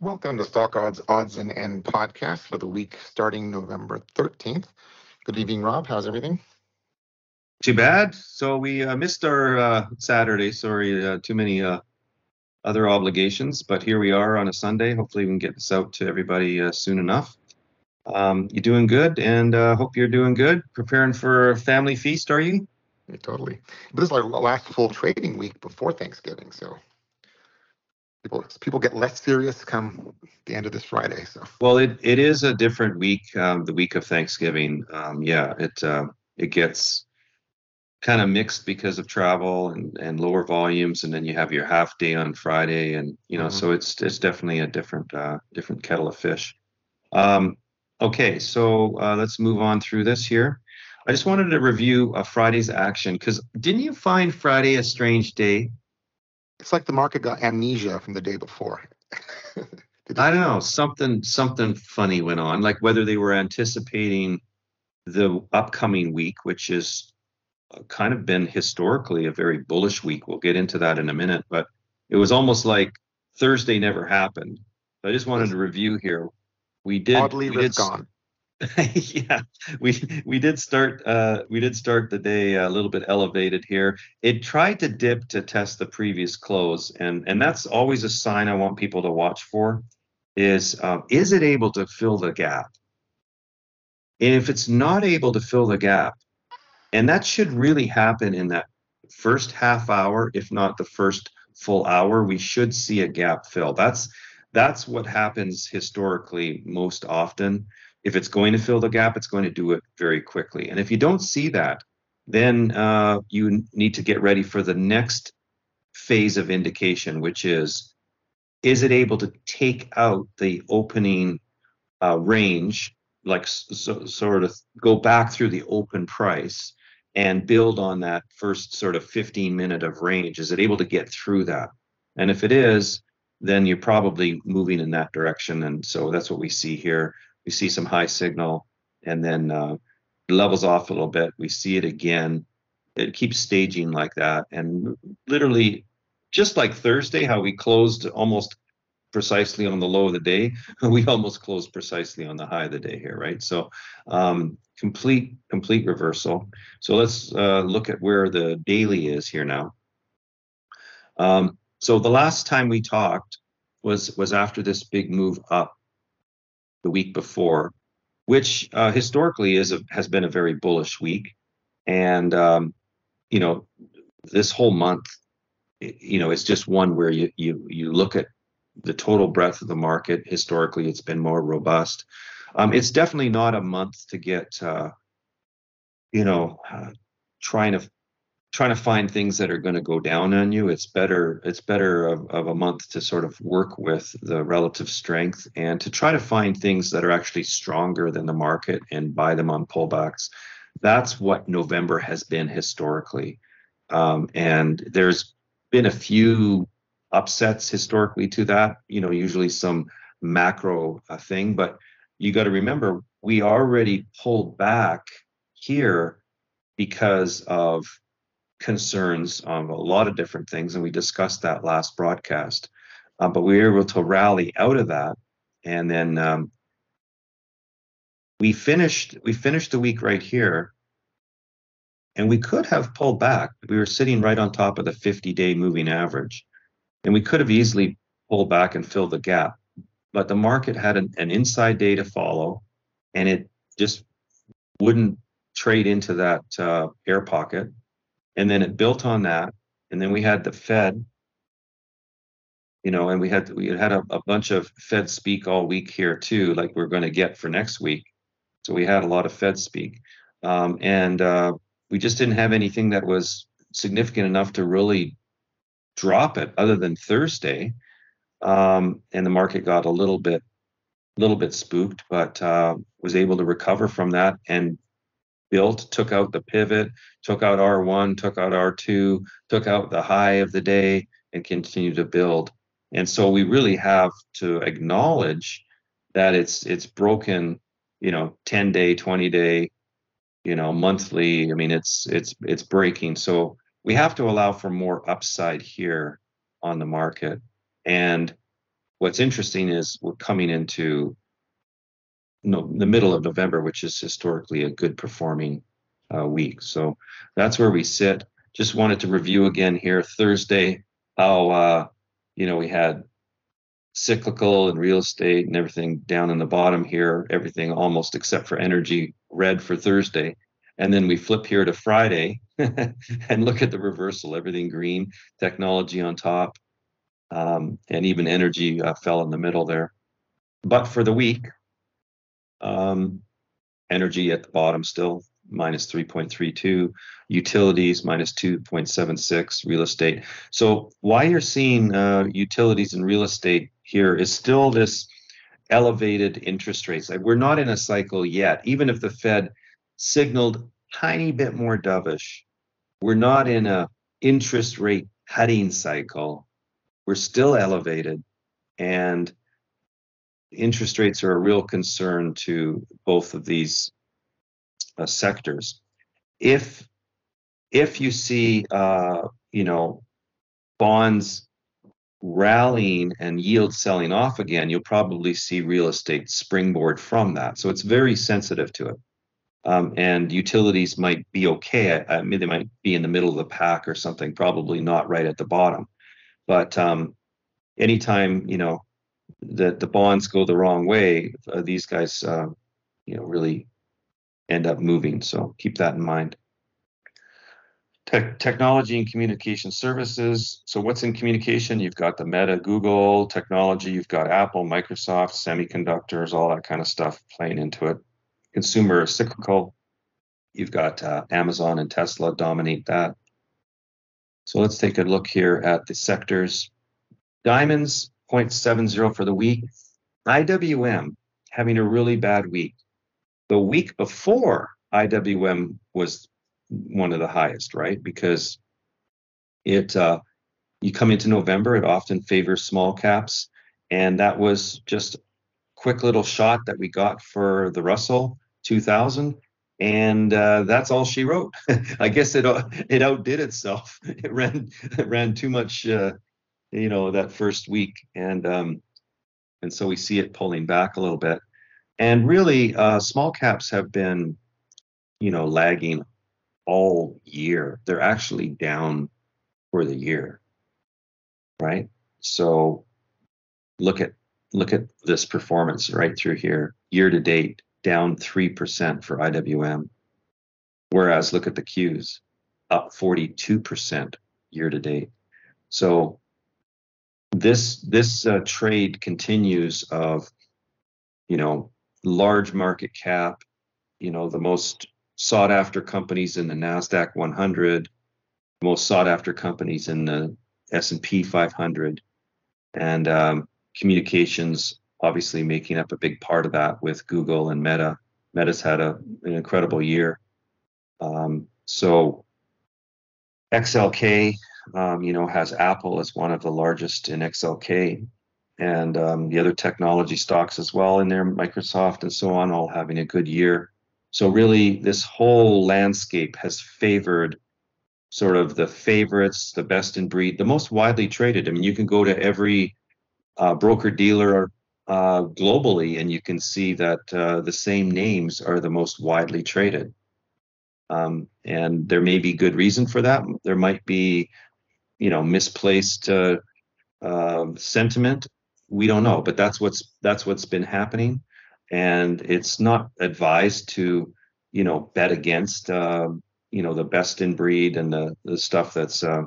Welcome to StockOdds Odds and End podcast for the week starting November 13th. Good evening, Rob. How's everything? Too bad. So we uh, missed our uh, Saturday. Sorry, uh, too many uh, other obligations, but here we are on a Sunday. Hopefully, we can get this out to everybody uh, soon enough. Um, you're doing good, and uh, hope you're doing good. Preparing for a family feast, are you? Yeah, totally. But this is our last full trading week before Thanksgiving, so people people get less serious come the end of this Friday. So well, it, it is a different week, um, the week of Thanksgiving. Um, yeah, it uh, it gets kind of mixed because of travel and, and lower volumes, and then you have your half day on Friday, and you know, mm-hmm. so it's it's definitely a different uh, different kettle of fish. Um, okay, so uh, let's move on through this here. I just wanted to review uh, Friday's action because didn't you find Friday a strange day? It's like the market got amnesia from the day before. I don't know. Something something funny went on. Like whether they were anticipating the upcoming week, which is uh, kind of been historically a very bullish week. We'll get into that in a minute, but it was almost like Thursday never happened. I just wanted to review here. We did oddly we did, gone. yeah, we we did start uh, we did start the day a little bit elevated here. It tried to dip to test the previous close, and and that's always a sign I want people to watch for. Is um, is it able to fill the gap? And if it's not able to fill the gap, and that should really happen in that first half hour, if not the first full hour, we should see a gap fill. That's that's what happens historically most often if it's going to fill the gap, it's going to do it very quickly. And if you don't see that, then uh, you need to get ready for the next phase of indication, which is is it able to take out the opening uh, range, like so, sort of go back through the open price and build on that first sort of 15 minute of range? Is it able to get through that? And if it is, then you're probably moving in that direction. And so that's what we see here we see some high signal and then uh, levels off a little bit. We see it again. It keeps staging like that. And literally, just like Thursday, how we closed almost precisely on the low of the day, we almost closed precisely on the high of the day here, right? So um, complete, complete reversal. So let's uh, look at where the daily is here now. Um, so the last time we talked was was after this big move up the week before, which uh, historically is a, has been a very bullish week. And um, you know, this whole month, you know, it's just one where you you you look at the total breadth of the market. Historically, it's been more robust. Um, it's definitely not a month to get, uh, you know, uh, trying to trying to find things that are going to go down on you it's better it's better of, of, a month to sort of work with the relative strength and to try to find things that are actually stronger than the market and buy them on pullbacks. That's what november has been historically. Um, and there's been a few upsets historically to that you know usually some macro uh, thing but you got to remember we already pulled back here because of concerns on a lot of different things, and we discussed that last broadcast. Uh, but we were able to rally out of that, and then um, we finished. We finished the week right here, and we could have pulled back. We were sitting right on top of the 50-day moving average, and we could have easily pulled back and filled the gap. But the market had an, an inside day to follow, and it just wouldn't trade into that uh, air pocket and then it built on that. And then we had the fed you know and we had we had a, a bunch of fed speak all week here too like we're going to get for next week. So we had a lot of fed speak. Um, and uh, we just didn't have anything that was significant enough to really drop it other than thursday. Um, and the market got a little bit little bit spooked but uh, was able to recover from that and built, took out the pivot, took out R1, took out R2, took out the high of the day, and continued to build. And so we really have to acknowledge that it's it's broken, you know, 10 day, 20 day, you know, monthly. I mean, it's it's it's breaking. So we have to allow for more upside here on the market. And what's interesting is we're coming into no, the middle of November, which is historically a good performing uh, week. So that's where we sit. Just wanted to review again here Thursday how uh, you know we had cyclical and real estate and everything down in the bottom here, everything almost except for energy red for Thursday. And then we flip here to Friday and look at the reversal, everything green, technology on top, um, and even energy uh, fell in the middle there. But for the week, um, energy at the bottom still minus 3.32, utilities minus 2.76, real estate. So why you're seeing uh, utilities and real estate here is still this elevated interest rates. Like we're not in a cycle yet, even if the Fed signaled tiny bit more dovish. We're not in a interest rate cutting cycle. We're still elevated, and interest rates are a real concern to both of these uh, sectors. If if you see, uh, you know, bonds rallying and yield selling off again, you'll probably see real estate springboard from that. So it's very sensitive to it. Um, and utilities might be okay. I, I, mean, they might be in the middle of the pack or something, probably not right at the bottom. But um, anytime you know that the bonds go the wrong way, uh, these guys, uh, you know, really end up moving. So keep that in mind. Te- technology and communication services. So what's in communication? You've got the Meta, Google technology. You've got Apple, Microsoft, semiconductors, all that kind of stuff playing into it. Consumer cyclical. You've got uh, Amazon and Tesla dominate that. So let's take a look here at the sectors. Diamonds 0.70 for the week. IWM having a really bad week. The week before IWM was one of the highest, right? Because it uh, you come into November, it often favors small caps, and that was just a quick little shot that we got for the Russell 2000, and uh, that's all she wrote. I guess it it outdid itself. It ran it ran too much, uh, you know, that first week, and um, and so we see it pulling back a little bit. And really, uh, small caps have been, you know, lagging all year. They're actually down for the year, right? So look at look at this performance right through here, year to date, down three percent for IWM. Whereas look at the Qs, up 42% year to date. So this this uh, trade continues of you know large market cap, you know the most sought after companies in the Nasdaq 100, most sought after companies in the S&P 500, and um, communications obviously making up a big part of that with Google and Meta. Meta's had a, an incredible year. Um, so XLK, um, you know, has Apple as one of the largest in XLK, and um, the other technology stocks as well in there, Microsoft and so on, all having a good year. So really, this whole landscape has favored sort of the favorites, the best in breed, the most widely traded. I mean, you can go to every uh, broker dealer uh, globally, and you can see that uh, the same names are the most widely traded. Um, and there may be good reason for that. There might be, you know, misplaced uh, um, sentiment. We don't know, but that's what's that's what's been happening, and it's not advised to, you know, bet against, um, you know, the best in breed and the the stuff that's uh,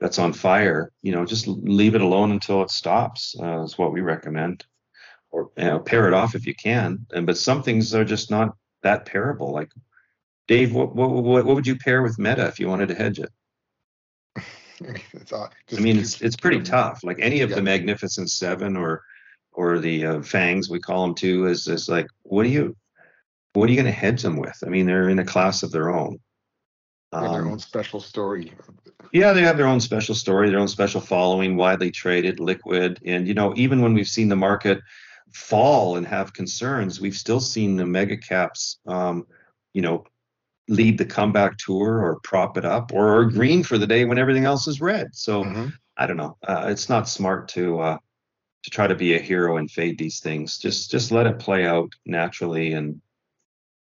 that's on fire, you know, just leave it alone until it stops. Uh, is what we recommend, or you know, pair it off if you can. And but some things are just not that parable Like Dave, what what, what would you pair with Meta if you wanted to hedge it? all, I mean, it's it's pretty tough. Like any of yeah. the Magnificent Seven or or the uh, FANGs, we call them too, is is like, what are you what are you going to hedge them with? I mean, they're in a class of their own. Um, their own special story. Yeah, they have their own special story, their own special following, widely traded, liquid, and you know, even when we've seen the market fall and have concerns, we've still seen the mega caps, um, you know, lead the comeback tour or prop it up or are green for the day when everything else is red. So mm-hmm. I don't know. Uh, it's not smart to uh, to try to be a hero and fade these things. Just just let it play out naturally and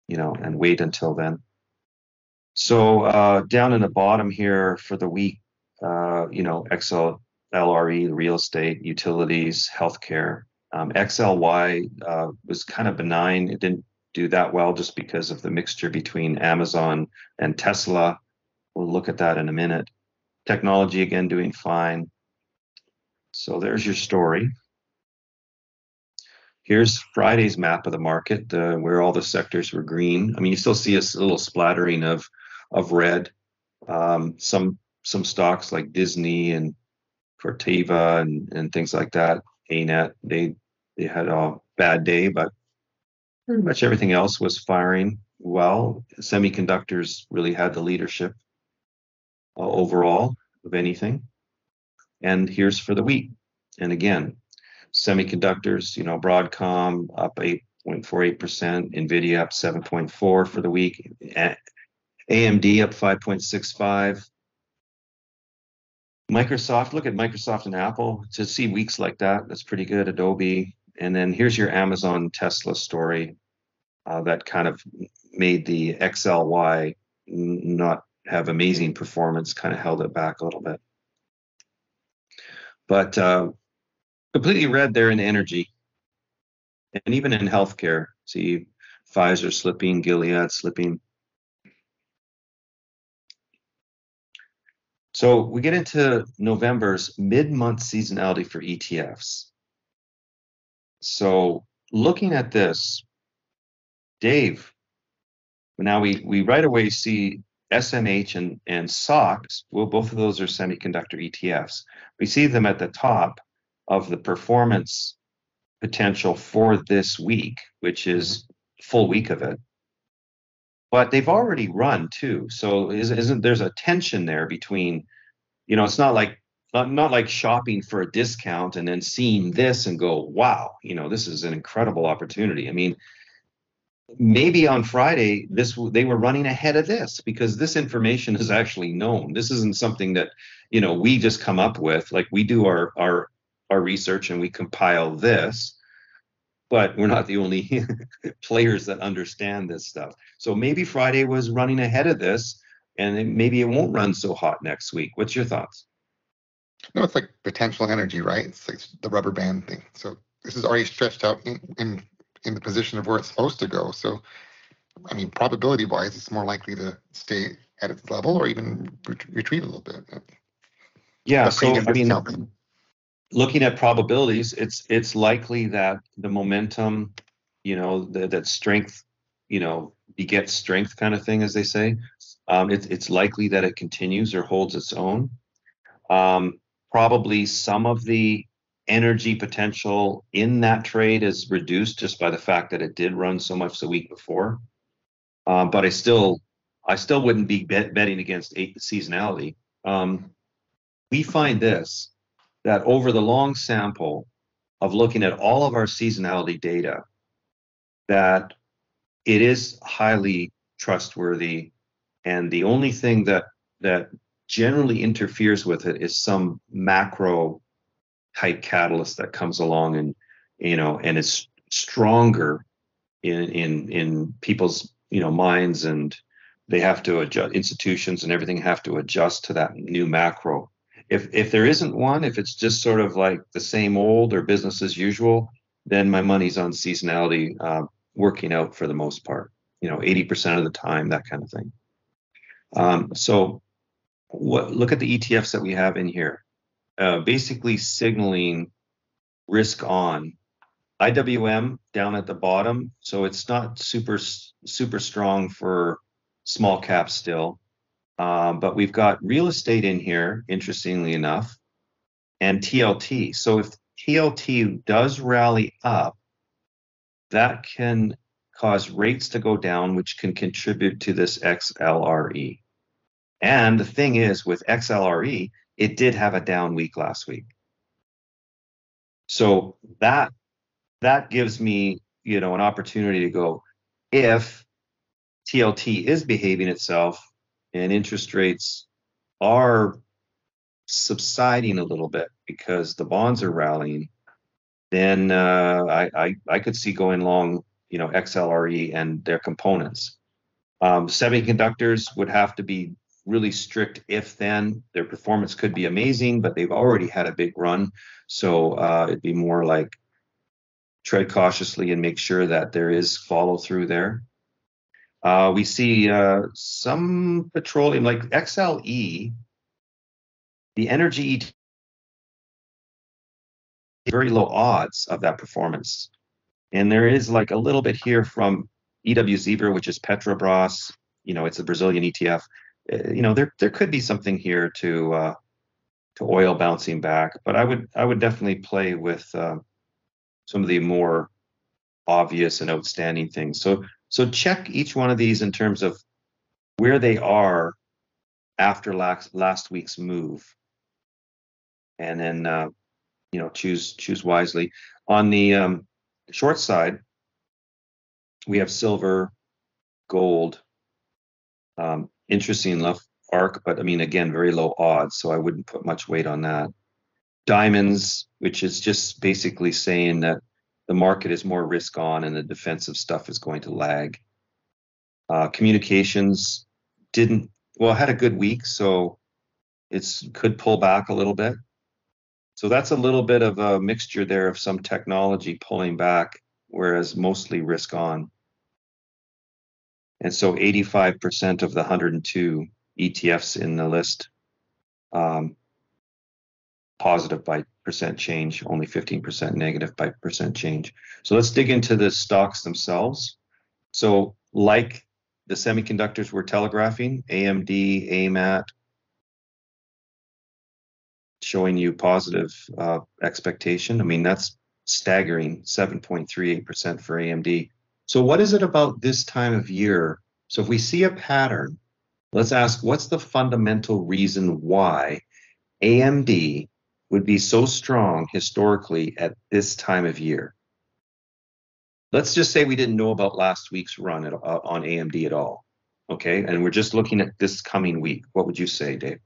you know and wait until then. So uh, down in the bottom here for the week, uh, you know, XL LRE, real estate, utilities, healthcare. Um, XLY uh, was kind of benign. It didn't do that well just because of the mixture between Amazon and Tesla. We'll look at that in a minute. Technology again doing fine. So there's your story. Here's Friday's map of the market, uh, where all the sectors were green. I mean, you still see a little splattering of of red. Um, some some stocks like Disney and Corteva and, and things like that. ANET, they they had a bad day, but pretty much everything else was firing well. Semiconductors really had the leadership uh, overall of anything. And here's for the week. And again, semiconductors, you know, Broadcom up 8.48%, NVIDIA up 7.4 for the week, AMD up 5.65. Microsoft, look at Microsoft and Apple to see weeks like that. That's pretty good. Adobe. And then here's your Amazon Tesla story uh, that kind of made the XLY not have amazing performance, kind of held it back a little bit. But uh, completely red there in energy and even in healthcare. See Pfizer slipping, Gilead slipping. So we get into November's mid-month seasonality for ETFs. So looking at this, Dave, now we, we right away see SMH and, and SOX, well, both of those are semiconductor ETFs. We see them at the top of the performance potential for this week, which is full week of it. But they've already run too. So is, isn't there's a tension there between, you know, it's not like not, not like shopping for a discount and then seeing this and go, wow, you know, this is an incredible opportunity. I mean, maybe on Friday this they were running ahead of this because this information is actually known. This isn't something that you know we just come up with. Like we do our our our research and we compile this, but we're not the only players that understand this stuff. So maybe Friday was running ahead of this, and maybe it won't run so hot next week. What's your thoughts? No, it's like potential energy, right? It's like the rubber band thing. So this is already stretched out in, in in the position of where it's supposed to go. So, I mean, probability wise, it's more likely to stay at its level or even retreat a little bit. Yeah. So, I mean, looking at probabilities, it's it's likely that the momentum, you know, the, that strength, you know, begets strength kind of thing, as they say. Um, it's it's likely that it continues or holds its own. Um, probably some of the energy potential in that trade is reduced just by the fact that it did run so much the week before. Um, but I still, I still wouldn't be bet- betting against eight seasonality. Um, we find this that over the long sample of looking at all of our seasonality data, that it is highly trustworthy, and the only thing that that generally interferes with it is some macro type catalyst that comes along and you know and it's stronger in in in people's you know minds and they have to adjust institutions and everything have to adjust to that new macro. If if there isn't one if it's just sort of like the same old or business as usual then my money's on seasonality uh, working out for the most part you know 80% of the time that kind of thing. Um, so what look at the etfs that we have in here uh, basically signaling risk on. IWM down at the bottom, so it's not super super strong for small caps still, um, but we've got real estate in here, interestingly enough, and TLT. So if TLT does rally up, that can cause rates to go down, which can contribute to this XLRE. And the thing is, with XLRE, it did have a down week last week. So that that gives me, you know, an opportunity to go if TLT is behaving itself and interest rates are subsiding a little bit because the bonds are rallying, then uh, I, I, I could see going long, you know, XLRE and their components. Um, semiconductors would have to be really strict if then. Their performance could be amazing, but they've already had a big run. So uh, it'd be more like tread cautiously and make sure that there is follow through there. Uh, we see uh, some petroleum, like XLE, the energy very low odds of that performance. And there is like a little bit here from EW Zebra, which is Petrobras. You know, it's a Brazilian ETF. Uh, you know, there there could be something here to uh, to oil bouncing back, but I would I would definitely play with uh, some of the more obvious and outstanding things. So so check each one of these in terms of where they are after last last week's move, and then uh, you know choose choose wisely. On the um, short side, we have silver, gold. Um, interesting enough ARK, but I mean again very low odds, so I wouldn't put much weight on that. Diamonds, which is just basically saying that the market is more risk on and the defensive stuff is going to lag. Uh, communications didn't well had a good week, so it's could pull back a little bit. So that's a little bit of a mixture there of some technology pulling back, whereas mostly risk on. And so 85% of the 102 ETFs in the list um, positive by percent change, only 15% negative by percent change. So let's dig into the stocks themselves. So, like the semiconductors we're telegraphing, AMD, AMAT, showing you positive uh, expectation. I mean, that's staggering 7.38% for AMD. So, what is it about this time of year? So, if we see a pattern, let's ask what's the fundamental reason why AMD would be so strong historically at this time of year? Let's just say we didn't know about last week's run at, uh, on AMD at all. Okay. And we're just looking at this coming week. What would you say, Dave?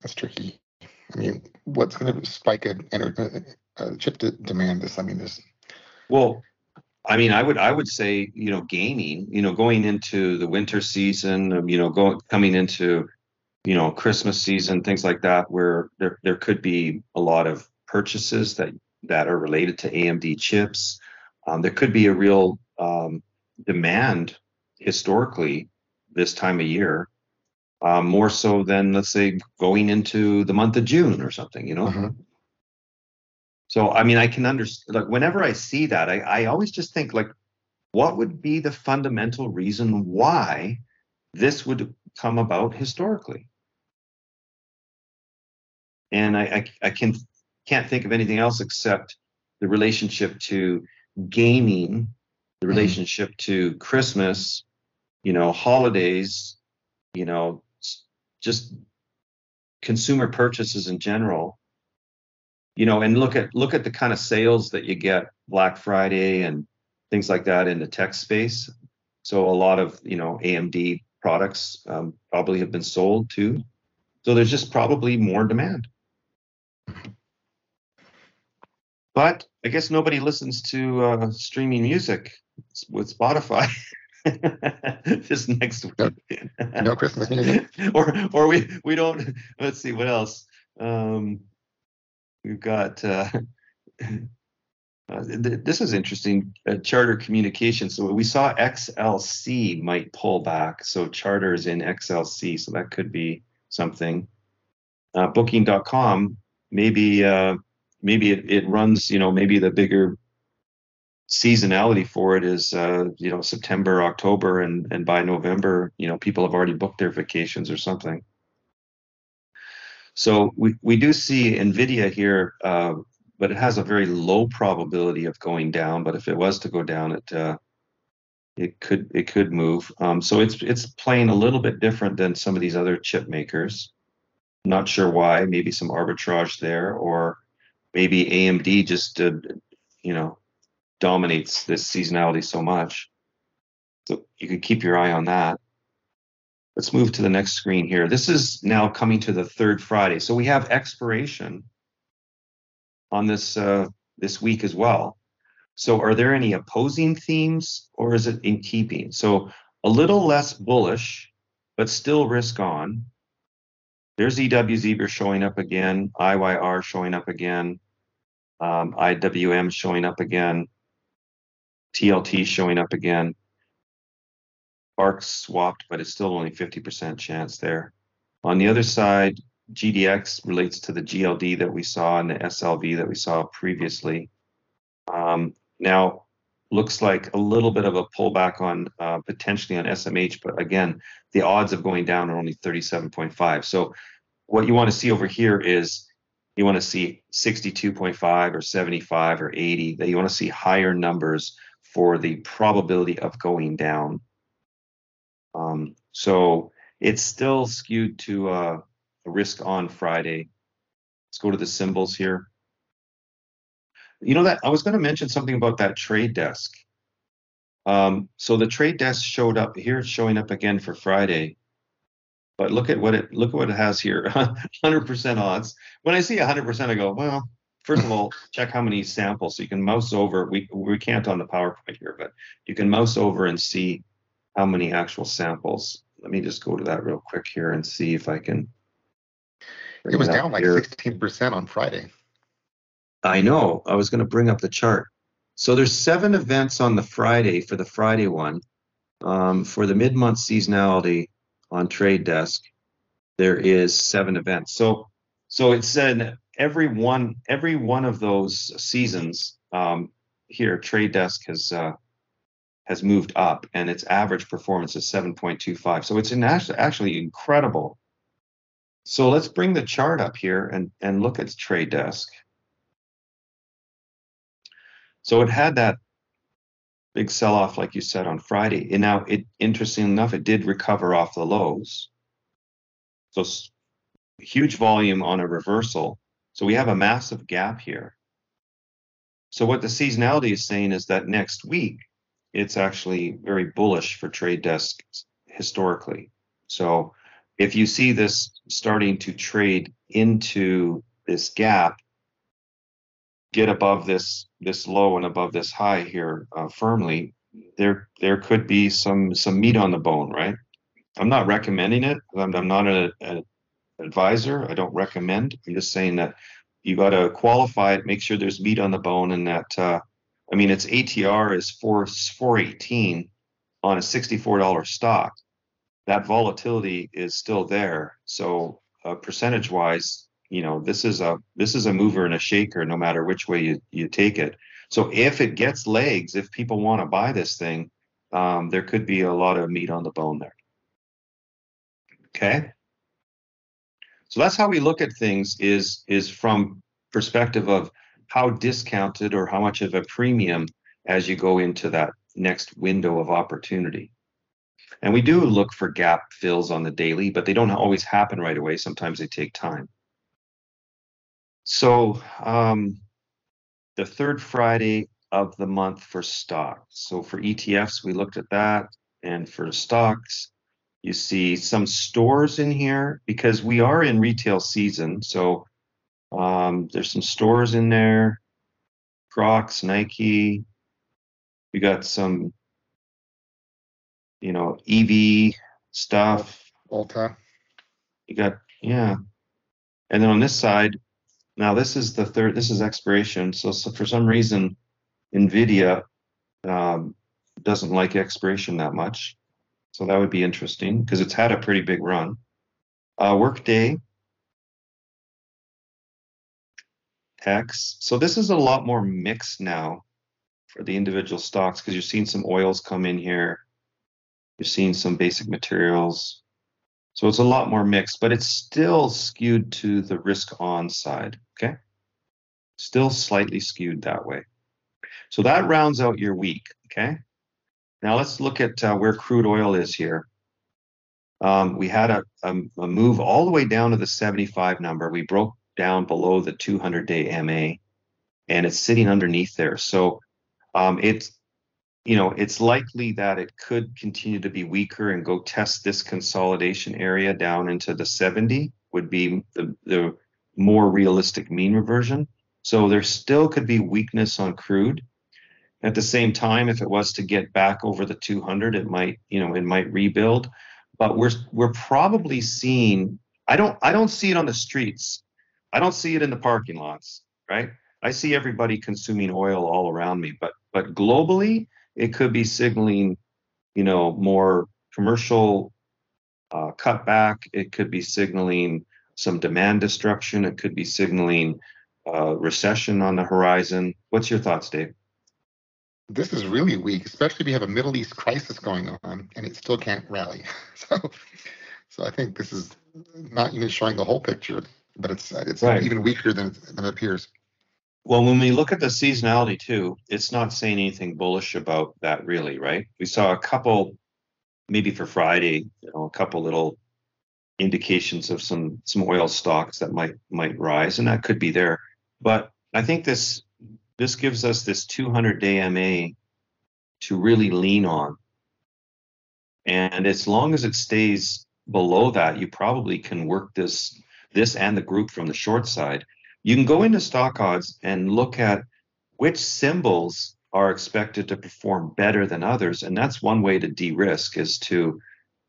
That's tricky. I mean, what's going to spike a, a, a chip de- demand? This, I mean, this. Well, I mean, I would I would say you know gaming. You know, going into the winter season. Um, you know, going coming into you know Christmas season, things like that, where there there could be a lot of purchases that that are related to AMD chips. Um, there could be a real um, demand historically this time of year um, more so than let's say going into the month of June or something, you know. Mm-hmm. So I mean, I can understand. Like whenever I see that, I, I always just think like, what would be the fundamental reason why this would come about historically? And I, I, I can can't think of anything else except the relationship to gaming, the mm-hmm. relationship mm-hmm. to Christmas, you know, holidays, you know, just consumer purchases in general you know and look at look at the kind of sales that you get black friday and things like that in the tech space so a lot of you know AMD products um, probably have been sold too so there's just probably more demand but i guess nobody listens to uh, streaming music with Spotify this next week. No, no Christmas music. or or we we don't. Let's see what else. Um, we've got. Uh, uh, th- this is interesting. Uh, charter communication. So we saw XLC might pull back. So charter is in XLC. So that could be something. Uh, Booking.com. Maybe uh, maybe it, it runs. You know maybe the bigger seasonality for it is uh, you know September, October, and and by November, you know people have already booked their vacations or something. So we we do see Nvidia here, uh, but it has a very low probability of going down. But if it was to go down, it uh, it could it could move. Um, so it's it's playing a little bit different than some of these other chip makers. Not sure why. Maybe some arbitrage there, or maybe AMD just did, you know dominates this seasonality so much. So you could keep your eye on that. Let's move to the next screen here. This is now coming to the third Friday. So we have expiration on this uh, this week as well. So are there any opposing themes or is it in keeping? So a little less bullish, but still risk on. There's EW Zebra showing up again, IYR showing up again, um, IWM showing up again, TLT showing up again. ARK swapped, but it's still only 50% chance there. On the other side, GDX relates to the GLD that we saw and the SLV that we saw previously. Um, now, looks like a little bit of a pullback on uh, potentially on SMH, but again, the odds of going down are only 37.5. So, what you want to see over here is you want to see 62.5 or 75 or 80. That you want to see higher numbers for the probability of going down. Um, so it's still skewed to uh, a risk on Friday. Let's go to the symbols here. You know that I was going to mention something about that Trade Desk. Um, so the Trade Desk showed up here, it's showing up again for Friday. But look at what it look at what it has here, 100% odds. When I see 100%, I go, well, first of all, check how many samples. So you can mouse over. We we can't on the PowerPoint here, but you can mouse over and see how many actual samples. Let me just go to that real quick here and see if I can. It was down like 16% on Friday. I know. I was going to bring up the chart. So there's seven events on the Friday for the Friday one. Um, for the mid-month seasonality on Trade Desk, there is seven events. So so it said every one every one of those seasons um, here Trade Desk has uh, has moved up, and its average performance is 7.25. So it's actually incredible. So let's bring the chart up here and and look at Trade Desk. So it had that big sell-off, like you said, on Friday. And now, it interesting enough, it did recover off the lows. So huge volume on a reversal. So we have a massive gap here. So what the seasonality is saying is that next week, it's actually very bullish for Trade Desks historically. So if you see this starting to trade into this gap, get above this this low and above this high here uh, firmly, there there could be some some meat on the bone, right? I'm not recommending it. I'm, I'm not an advisor. I don't recommend. I'm just saying that you got to qualify it, make sure there's meat on the bone, and that uh, I mean its ATR is four 418 on a $64 stock. That volatility is still there. So uh, percentage wise, you know this is a this is a mover and a shaker no matter which way you, you take it so if it gets legs if people want to buy this thing um, there could be a lot of meat on the bone there okay so that's how we look at things is is from perspective of how discounted or how much of a premium as you go into that next window of opportunity and we do look for gap fills on the daily but they don't always happen right away sometimes they take time so um, the third Friday of the month for stocks. So for ETFs, we looked at that. And for stocks, you see some stores in here because we are in retail season. So um, there's some stores in there Crocs, Nike. We got some, you know, EV stuff. Ulta. You got, yeah. And then on this side, now this is the third, this is expiration. So, so for some reason, NVIDIA um, doesn't like expiration that much. So that would be interesting because it's had a pretty big run. Uh, Workday, X. So this is a lot more mixed now for the individual stocks because you're seeing some oils come in here. You're seeing some basic materials. So it's a lot more mixed, but it's still skewed to the risk on side. Okay. Still slightly skewed that way. So that rounds out your week. Okay. Now let's look at uh, where crude oil is here. Um, we had a, a, a, move all the way down to the 75 number. We broke down below the 200 day MA and it's sitting underneath there. So um, it's, you know, it's likely that it could continue to be weaker and go test this consolidation area down into the 70 would be the, the more realistic mean reversion. So there still could be weakness on crude. At the same time, if it was to get back over the 200, it might, you know, it might rebuild. But we're we're probably seeing. I don't I don't see it on the streets. I don't see it in the parking lots, right? I see everybody consuming oil all around me, but but globally, it could be signaling, you know, more commercial uh, cutback. It could be signaling some demand destruction. It could be signaling uh, recession on the horizon. What's your thoughts, Dave? This is really weak, especially if you have a Middle East crisis going on and it still can't rally. So, so I think this is not even showing the whole picture, but it's it's right. even weaker than than it appears. Well, when we look at the seasonality too, it's not saying anything bullish about that really, right? We saw a couple, maybe for Friday, you know, a couple little indications of some some oil stocks that might might rise, and that could be there. But I think this this gives us this 200 day MA to really lean on. And as long as it stays below that, you probably can work this this and the group from the short side. You can go into StockOdds and look at which symbols are expected to perform better than others, and that's one way to de-risk is to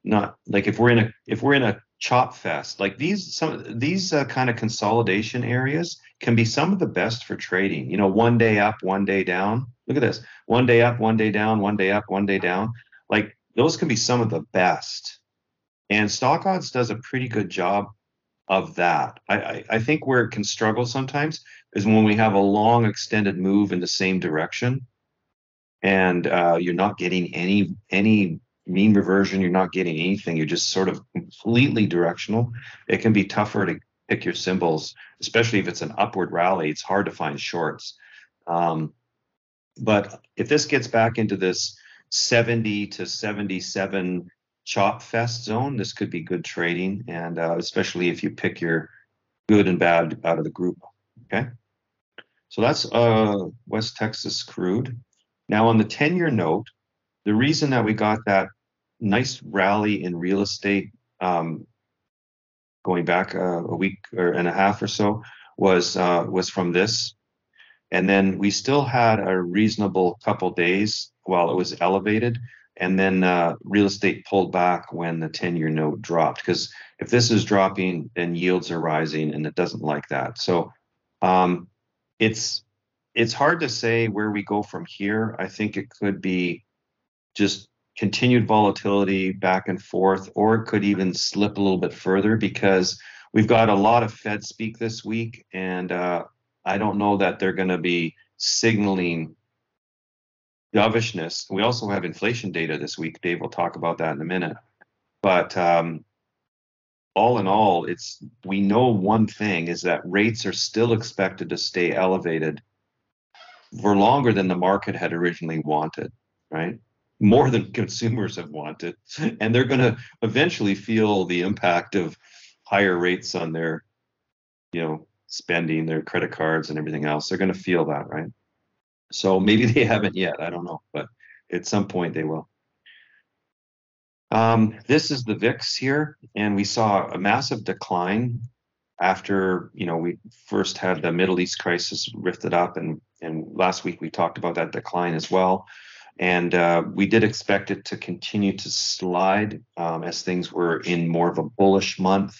not like if we're in a if we're in a chop fest like these some these uh, kind of consolidation areas can be some of the best for trading. You know one day up one day down. Look at this. One day up one day down one day up one day down. Like those can be some of the best. And StockOdds does a pretty good job of that I, I, I think where it can struggle sometimes is when we have a long extended move in the same direction and uh, you're not getting any any mean reversion, you're not getting anything. You're just sort of completely directional. It can be tougher to pick your symbols, especially if it's an upward rally. It's hard to find shorts. Um, but if this gets back into this 70 to 77 chop fest zone, this could be good trading, and uh, especially if you pick your good and bad out of the group. Okay. So that's uh, West Texas crude. Now on the 10 year note, the reason that we got that nice rally in real estate um, going back uh, a week or and a half or so was uh, was from this, and then we still had a reasonable couple days while it was elevated, and then uh, real estate pulled back when the 10-year note dropped because if this is dropping, then yields are rising, and it doesn't like that. So um, it's it's hard to say where we go from here. I think it could be just continued volatility back and forth, or it could even slip a little bit further because we've got a lot of Fed speak this week, and uh, I don't know that they're going to be signaling dovishness. We also have inflation data this week. Dave will talk about that in a minute. But um, all in all, it's we know one thing is that rates are still expected to stay elevated for longer than the market had originally wanted, right? more than consumers have wanted and they're going to eventually feel the impact of higher rates on their you know spending their credit cards and everything else they're going to feel that right so maybe they haven't yet i don't know but at some point they will um, this is the VIX here and we saw a massive decline after you know we first had the middle east crisis rifted up and and last week we talked about that decline as well and uh, we did expect it to continue to slide um, as things were in more of a bullish month.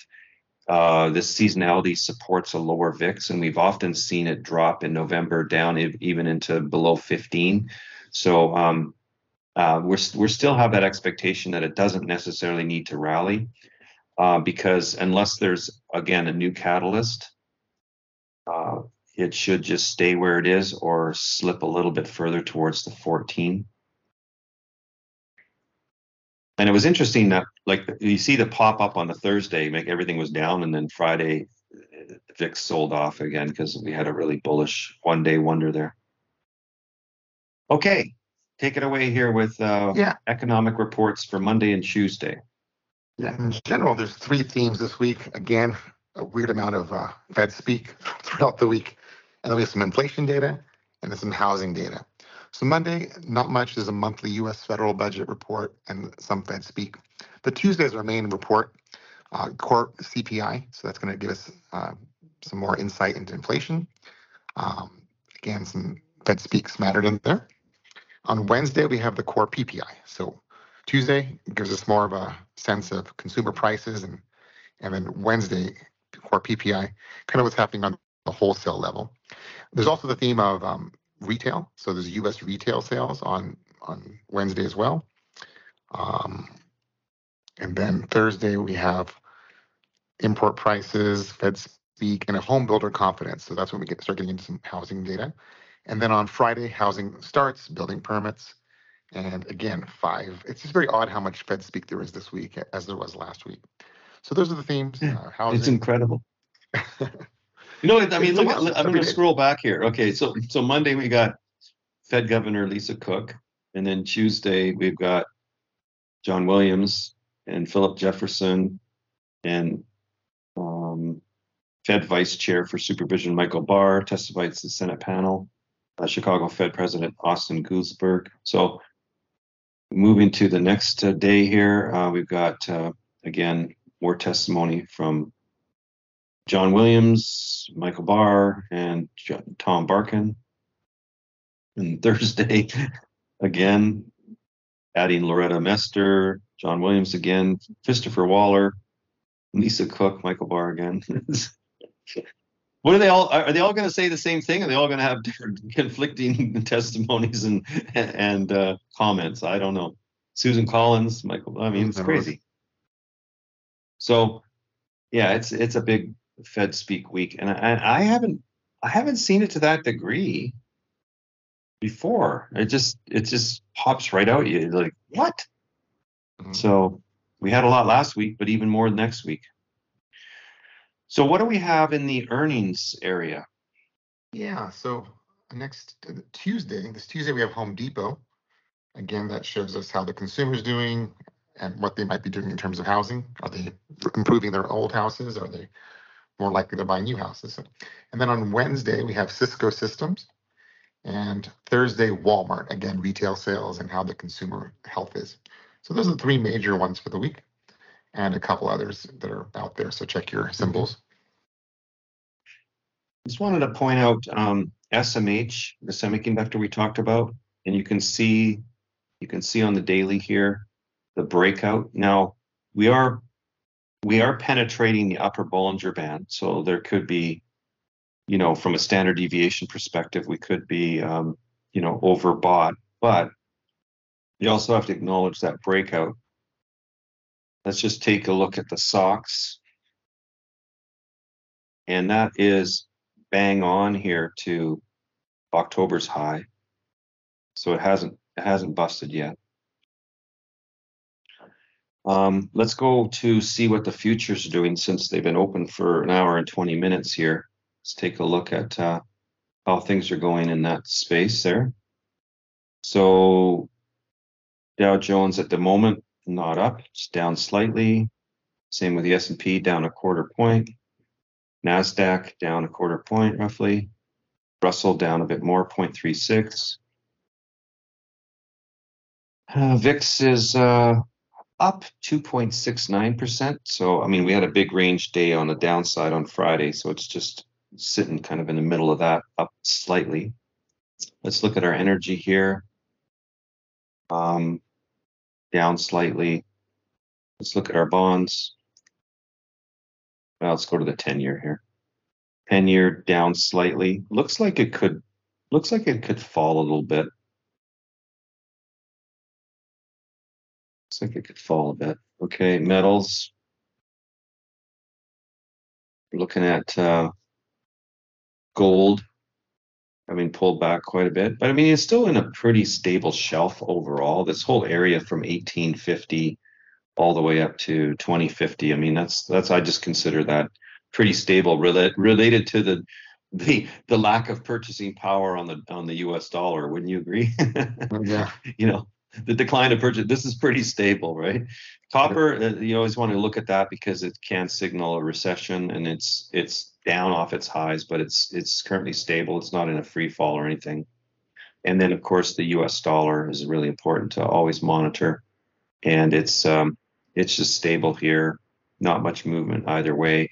Uh, this seasonality supports a lower VIX, and we've often seen it drop in November down even into below 15. So um, uh, we're we're still have that expectation that it doesn't necessarily need to rally uh, because unless there's again a new catalyst, uh, it should just stay where it is or slip a little bit further towards the 14. And it was interesting that like you see the pop up on the Thursday, make everything was down, and then Friday the VIX sold off again because we had a really bullish one day wonder there. Okay, take it away here with uh, yeah. economic reports for Monday and Tuesday. Yeah, in general, there's three themes this week. Again, a weird amount of uh, Fed speak throughout the week. And then we have some inflation data and then some housing data. So Monday, not much. There's a monthly U.S. federal budget report and some Fed speak. But Tuesday is our main report, uh, core CPI. So that's going to give us uh, some more insight into inflation. Um, again, some Fed speaks mattered in there. On Wednesday, we have the core PPI. So Tuesday gives us more of a sense of consumer prices, and and then Wednesday, core PPI, kind of what's happening on the wholesale level. There's also the theme of um, retail. So there's U.S. retail sales on on Wednesday as well. Um, and then Thursday we have import prices, Fed speak, and a home builder confidence. So that's when we get start getting into some housing data. And then on Friday, housing starts, building permits. And again, five. It's just very odd how much Fed speak there is this week as there was last week. So those are the themes. Uh, housing. It's incredible. you know, I mean, look, I'm going to scroll back here. Okay, so so Monday we got Fed Governor Lisa Cook, and then Tuesday we've got John Williams and Philip Jefferson, and um, Fed Vice Chair for Supervision Michael Barr testified to the Senate panel uh, Chicago Fed President Austin Goolsbee. So moving to the next uh, day here, uh, we've got, uh, again, more testimony from John Williams, Michael Barr, and Tom Barkin. And Thursday, again, adding Loretta Mester, John Williams again, Christopher Waller, Lisa Cook, Michael Barr again. What are they all? Are they all going to say the same thing? Are they all going to have different conflicting testimonies and and uh, comments? I don't know. Susan Collins, Michael. I mean, it's crazy. So, yeah, it's it's a big Fed speak week, and I, I haven't I haven't seen it to that degree before. It just it just pops right out you like what? Mm-hmm. So we had a lot last week, but even more next week. So what do we have in the earnings area? Yeah, so next uh, Tuesday, this Tuesday we have Home Depot. Again, that shows us how the consumer's doing and what they might be doing in terms of housing. Are they improving their old houses? Are they more likely to buy new houses? And then on Wednesday, we have Cisco Systems. And Thursday, Walmart, again, retail sales and how the consumer health is. So those are the three major ones for the week and a couple others that are out there. So check your symbols. Just wanted to point out um, SMH, the semiconductor we talked about, and you can see you can see on the daily here the breakout. Now we are we are penetrating the upper Bollinger Band, so there could be, you know, from a standard deviation perspective, we could be, um, you know, overbought. But you also have to acknowledge that breakout Let's just take a look at the SOX. And that is bang on here to October's high. So it hasn't it hasn't busted yet. Um, let's go to see what the futures are doing since they've been open for an hour and 20 minutes here. Let's take a look at uh, how things are going in that space there. So Dow Jones at the moment not up, it's down slightly. Same with the S&P, down a quarter point. NASDAQ down a quarter point roughly. Russell down a bit more, 0.36. Uh, VIX is uh, up 2.69%. So, I mean, we had a big range day on the downside on Friday. So it's just sitting kind of in the middle of that, up slightly. Let's look at our energy here. Um, down slightly. Let's look at our bonds. Well, let's go to the 10 year here. 10 year down slightly. Looks like it could looks like it could fall a little bit. Looks like it could fall a bit. Okay, metals. We're looking at uh, gold I mean, pulled back quite a bit, but I mean, it's still in a pretty stable shelf overall. This whole area from 1850 all the way up to 2050. I mean, that's that's I just consider that pretty stable rela- related to the the the lack of purchasing power on the on the U.S. dollar. Wouldn't you agree? yeah. You know, the decline of purchase. This is pretty stable, right? Copper. Uh, you always want to look at that because it can signal a recession, and it's it's down off its highs, but it's it's currently stable. It's not in a free fall or anything. And then, of course, the U.S. dollar is really important to always monitor, and it's um, it's just stable here. Not much movement either way.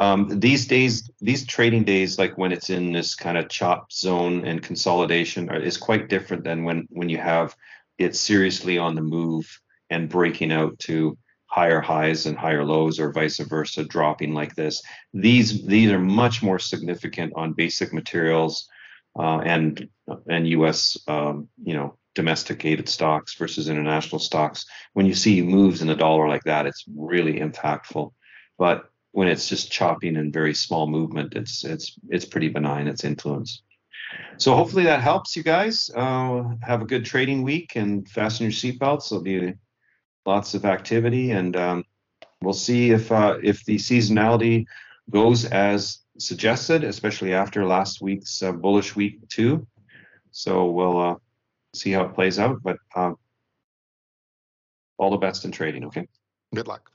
Um, these days, these trading days, like when it's in this kind of chop zone and consolidation, are, is quite different than when when you have it seriously on the move and breaking out to higher highs and higher lows, or vice versa, dropping like this. These these are much more significant on basic materials uh, and and U.S. Um, you know domesticated stocks versus international stocks. When you see moves in the dollar like that, it's really impactful. But when it's just chopping and very small movement, it's it's it's pretty benign. Its influence. So hopefully that helps you guys. Uh, have a good trading week and fasten your seatbelts. There'll be lots of activity, and um, we'll see if uh, if the seasonality goes as suggested, especially after last week's uh, bullish week too. So we'll uh, see how it plays out. But um, all the best in trading. Okay. Good luck.